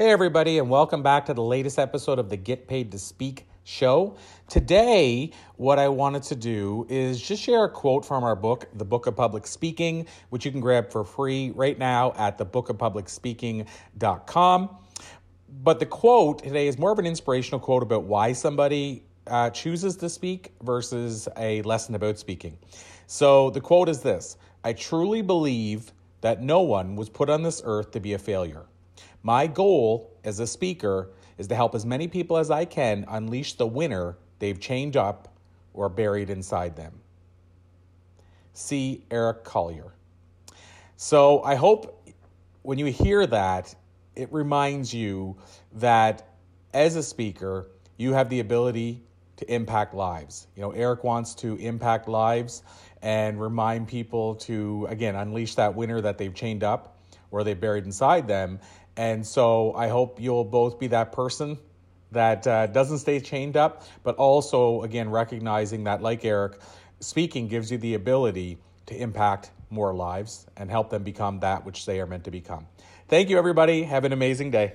Hey, everybody, and welcome back to the latest episode of the Get Paid to Speak show. Today, what I wanted to do is just share a quote from our book, The Book of Public Speaking, which you can grab for free right now at thebookofpublicspeaking.com. But the quote today is more of an inspirational quote about why somebody uh, chooses to speak versus a lesson about speaking. So the quote is this I truly believe that no one was put on this earth to be a failure. My goal as a speaker is to help as many people as I can unleash the winner they've chained up or buried inside them. See Eric Collier. So I hope when you hear that, it reminds you that as a speaker, you have the ability to impact lives. You know, Eric wants to impact lives and remind people to, again, unleash that winner that they've chained up or they've buried inside them and so I hope you'll both be that person that uh, doesn't stay chained up, but also, again, recognizing that, like Eric, speaking gives you the ability to impact more lives and help them become that which they are meant to become. Thank you, everybody. Have an amazing day.